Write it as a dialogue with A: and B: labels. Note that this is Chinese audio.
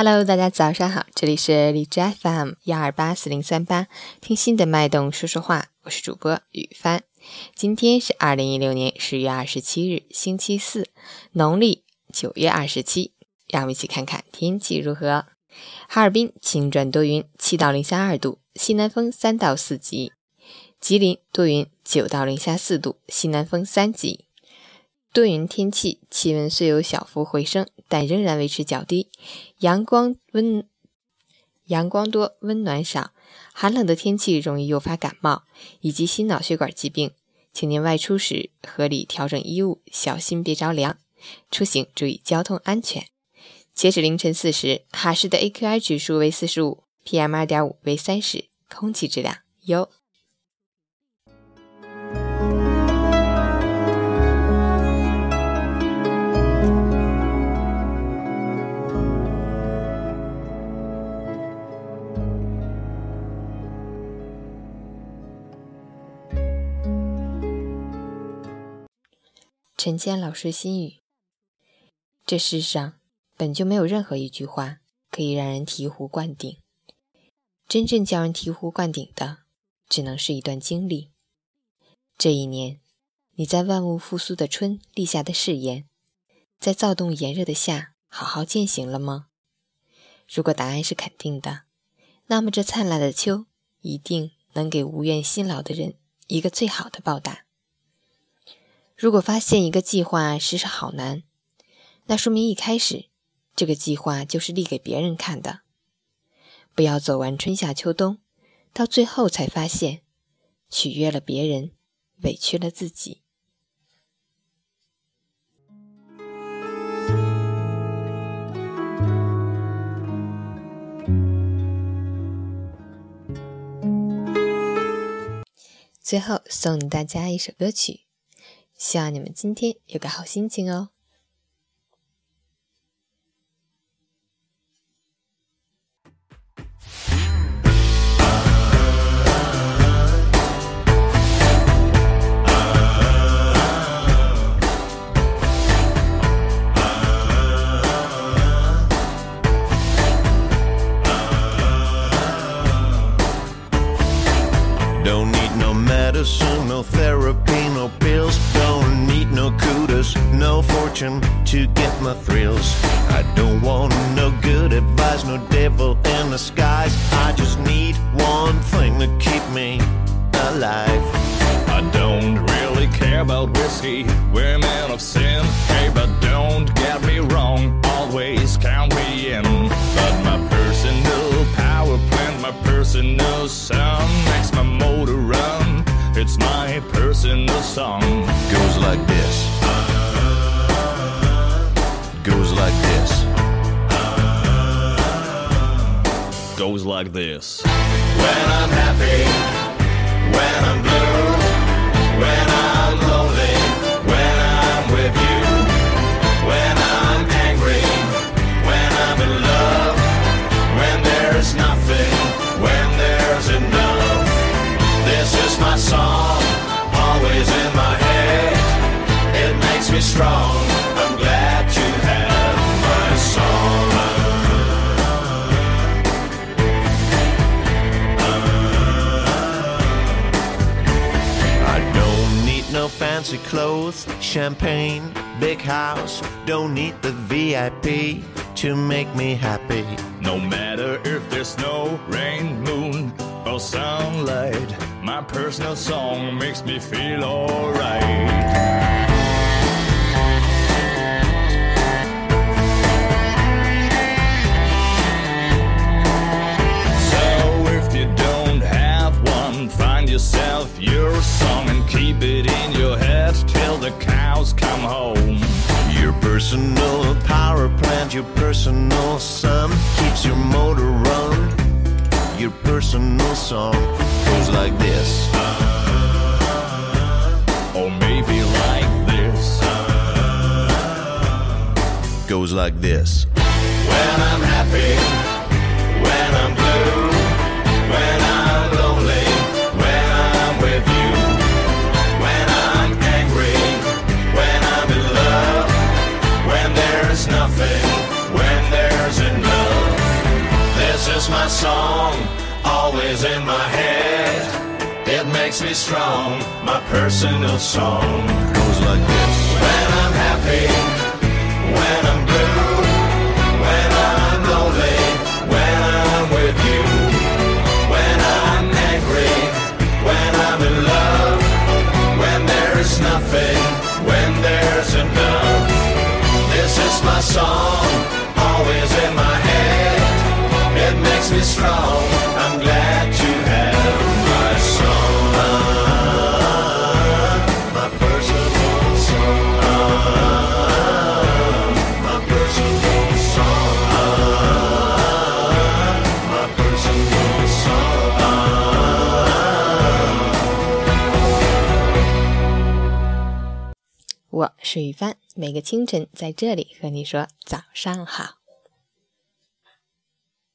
A: Hello，大家早上好，这里是荔枝 FM 幺二八四零三八，听心的脉动说说话，我是主播雨帆。今天是二零一六年十月二十七日，星期四，农历九月二十七。让我们一起看看天气如何。哈尔滨晴转多云，七到零下二度，西南风三到四级。吉林多云，九到零下四度，西南风三级。多云天气，气温虽有小幅回升，但仍然维持较低。阳光温，阳光多，温暖少。寒冷的天气容易诱发感冒以及心脑血管疾病，请您外出时合理调整衣物，小心别着凉。出行注意交通安全。截止凌晨四时，哈市的 AQI 指数为四十五，PM 二点五为三十，空气质量优。陈谦老师心语：这世上本就没有任何一句话可以让人醍醐灌顶，真正叫人醍醐灌顶的，只能是一段经历。这一年，你在万物复苏的春立下的誓言，在躁动炎热的夏好好践行了吗？如果答案是肯定的，那么这灿烂的秋一定能给无怨辛劳的人一个最好的报答。如果发现一个计划实施好难，那说明一开始这个计划就是立给别人看的。不要走完春夏秋冬，到最后才发现取悦了别人，委屈了自己。最后送大家一首歌曲。希望你们今天有个好心情哦。
B: Don't need no medicine, no therapy, no pills. Need no kudos, no fortune to get my thrills. I don't want no good advice, no devil in the skies. I just need one thing to keep me alive.
C: I don't really care about whiskey, we're men of sin. Hey, but don't get me wrong, always count me in. But my personal power plant, my personal sun makes my motor run. It's my personal song.
B: Goes like this. Goes like this.
C: Goes like this.
B: When I'm happy, when I'm blue, when I'm no fancy clothes, champagne, big house. Don't need the VIP to make me happy.
C: No matter if there's snow, rain, moon, or sunlight, my personal song makes me feel alright. So if you don't have one, find yourself your song and keep it the cows come home.
B: Your personal power plant, your personal sun keeps your motor run. Your personal song goes like this.
C: Or maybe like this.
B: Goes like this. When I'm happy, when I'm blue, when I'm
C: always in my head. It makes me strong, my personal song. Goes like this. When I'm happy, when I'm blue, when I'm lonely, when I'm with you. When I'm angry, when I'm in love, when there is nothing, when there's enough. This is my song, always in my head. It makes me strong.
A: 我是雨帆，每个清晨在这里和你说早上好。